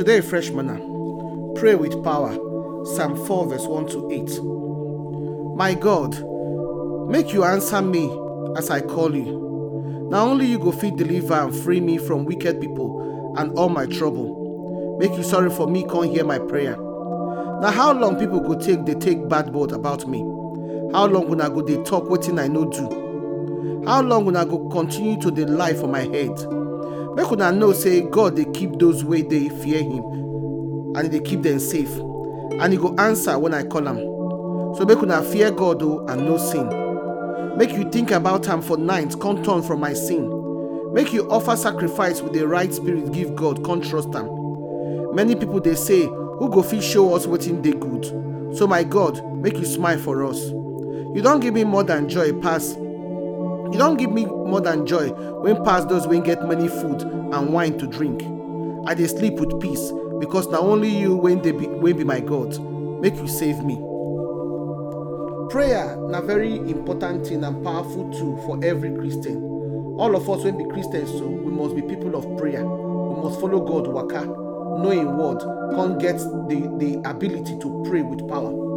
Today, fresh manna. Pray with power. Psalm 4, verse 1 to 8. My God, make you answer me as I call you. Now only you go fit deliver and free me from wicked people and all my trouble. Make you sorry for me, can't hear my prayer. Now how long people go take they take bad word about me? How long will I go they talk wetin I no do? How long will I go continue to dey lie for my head? Make una know say God dey keep those wey dey fear him and he dey keep them safe and he go answer when I call am. So make una fear God o and no sin. Make you think about am for night, come turn from my sin. Make you offer sacrifice with the right spirit give God, come trust am. Many people dey say, who go fit show us wetin dey good? So my God, make you smile for us. You don give me more than joy pass you don give me more than joy when pass those wey get many food and wine to drink. I dey sleep with peace because na only you wey they be wey be my God. Make you save me. Prayer na very important thing and powerful tool for every Christian. All of us wey be Christians so we must be people of prayer. We must follow God waka, know him word, come get the, the ability to pray with power.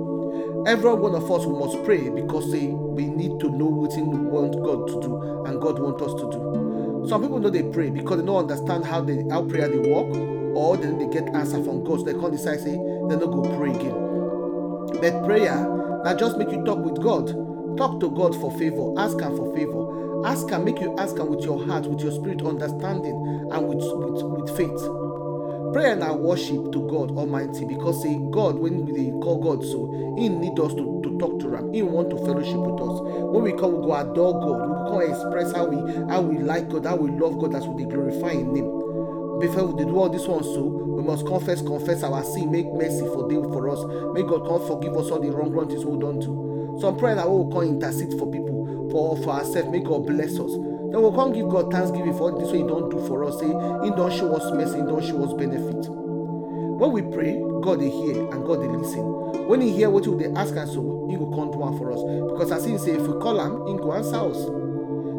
Every one of us must pray because say we need to know wetin we want God to do and God want us to do. Some people know they pray because they don't understand how they how prayer they work or then they get answer from God so they can't decide say they no go pray again. But prayer na just make you talk with God. Talk to God for favor, ask Him for favor. Ask am make you ask am with your heart, with your spirit understanding and with with with faith. Prayer na worship to god almighty because say god when we call god so he need us to to talk to am he want to fellowship with us. When we come we go adore god. We go come express how we how we like god how we love god as we dey glorify him name. Before we do all this one so we must confess confess our sin make mercy for dey for us. Make god come forgive us all the wrong wrong things wey we don do. Some prayer na wey we will come intercede for people for for ourselves make god bless us then we come give god thanksgiving for this wey He don't do for us say he don show us mercy He don't show us benefit. When we pray god dey hear and god dey listen. when he hear what we dey ask am so he go come do am for us. Because as he say if we call Him, he go answer us.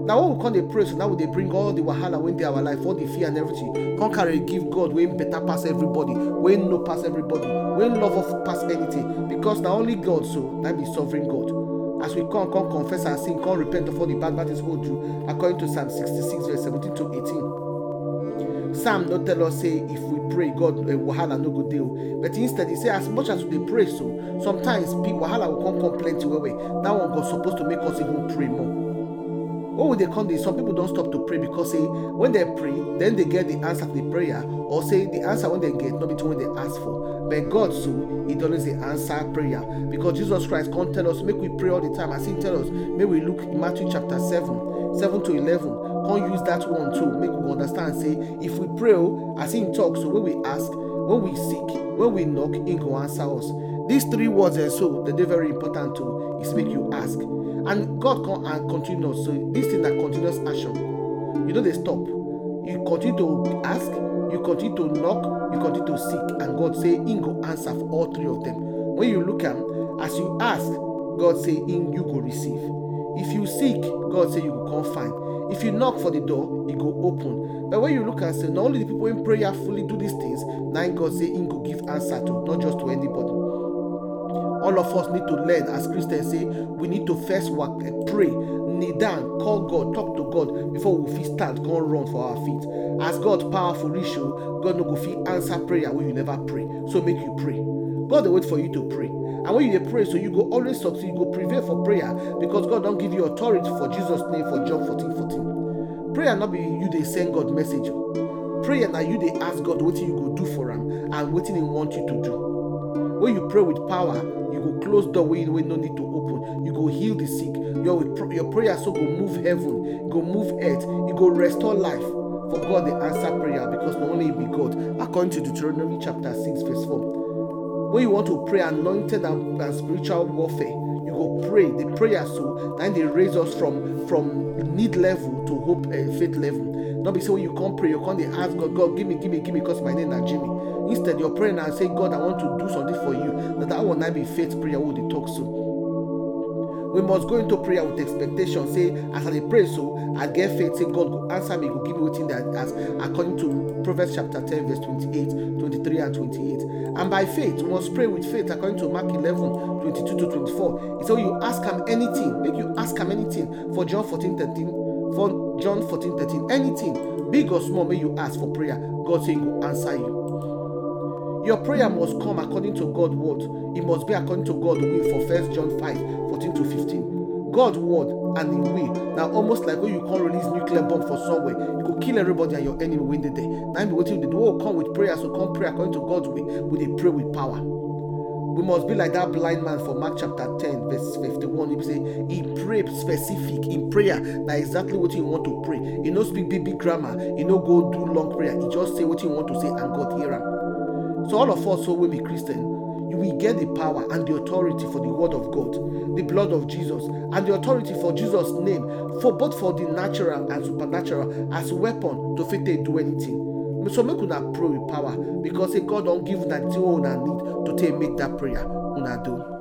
Na when we come dey pray so now dey bring all the wahala when they our life all the fear and everything. Come carry give god wey better pass everybody wey no pass everybody wey love us pass anything. Because na only god so na be sovereign god as we come come confess our sin come repent of all the bad bad things we do according to psalm sixty-six verse seventeen to eighteen. Psalm no tell us say if we pray god uh, wahala no go dey o. But instead e say as much as we pray so sometimes pe wahala go come come plenty well well. That one go suppose to make us even pray more when we dey come dey some people don't stop to pray because say when they pray then they get the answer to the prayer. Or say the answer when they get not between the they ask for. But god so he dey always dey answer prayer. Because jesus christ come tell us make we pray all the time. As he tell us may we look in matthew chapter seven seven to eleven. Come use that one too. Make we understand say if we pray o as him talk so when we ask when we seek when we knock him go answer us. These three words eh so dey very important too is make you ask and god come and continue us so this thing that continuous action. You know they stop. You continue to ask you continue to knock you continue to seek. And god say him go answer for all three of them. When you look am as you ask god say him you go receive. If you seek god say you go come find. If you knock for the door e go open. But when you look am say na only the people in prayer fully do these things him god say him go give answer to not just to anybody all of us need to learn as christians say we need to first work uh, pray kneel down call god talk to god before we fit stand come run for our feet. As god powerful o god no go fit answer prayer wey you never pray. So make you pray. God dey wait for you to pray. And when you pray so you go always succeed you go prevail for prayer because god don't give you authority for jesus name for john fourteen fourteen. Prayer not be you they send god message prayer na you they ask god what you go do for him and wetin he want you to do. When you pray with power go close door wey wey no need to open. You go heal the sick. Your your prayer so go move heaven go move earth. E go restore life. For god dey answer prayer because na only be god. According to deuteronomy chapter six verse four. When you want to pray anointed and, and spiritual warfare you go pray. The prayer so na they raise us from from need level to hope uh, faith level no be say when you come pray you come dey ask god god give me give me give me because my name na jimmy instead you're praying and say god i want to do something for you that one not be faith prayer we dey talk so we must go into prayer with expectation say as i pray so i get faith say god go answer me go give me wetin that as according to Proverbs chapter 10, verse 28, 23, and 28. And by faith, we must pray with faith according to Mark 11, 22 to 24. It's so you ask him anything, make you ask him anything for John 14, 13. For John 14, 13, anything, big or small, may you ask for prayer. God say will answer you. Your prayer must come according to God's word. It must be according to God's will for First John 5, 14 to 15. God's word and He will. Now almost like when you can't release nuclear bomb for somewhere, you could kill everybody and your enemy win the day. Now be waiting the will come with prayer, so come pray according to God's will. We they pray with power. We must be like that blind man for Mark chapter 10, verse 51. He say he prayed specific in prayer. That exactly what you want to pray. You know speak big big grammar. You know go do long prayer. You just say what you want to say and God hear him. So all of us who will be Christian, we get the power and the authority for the word of God, the blood of Jesus, and the authority for Jesus' name, for both for the natural and supernatural as weapon to fit do anything. So make una pray with power because say God don't give that you una need to take make that prayer una do.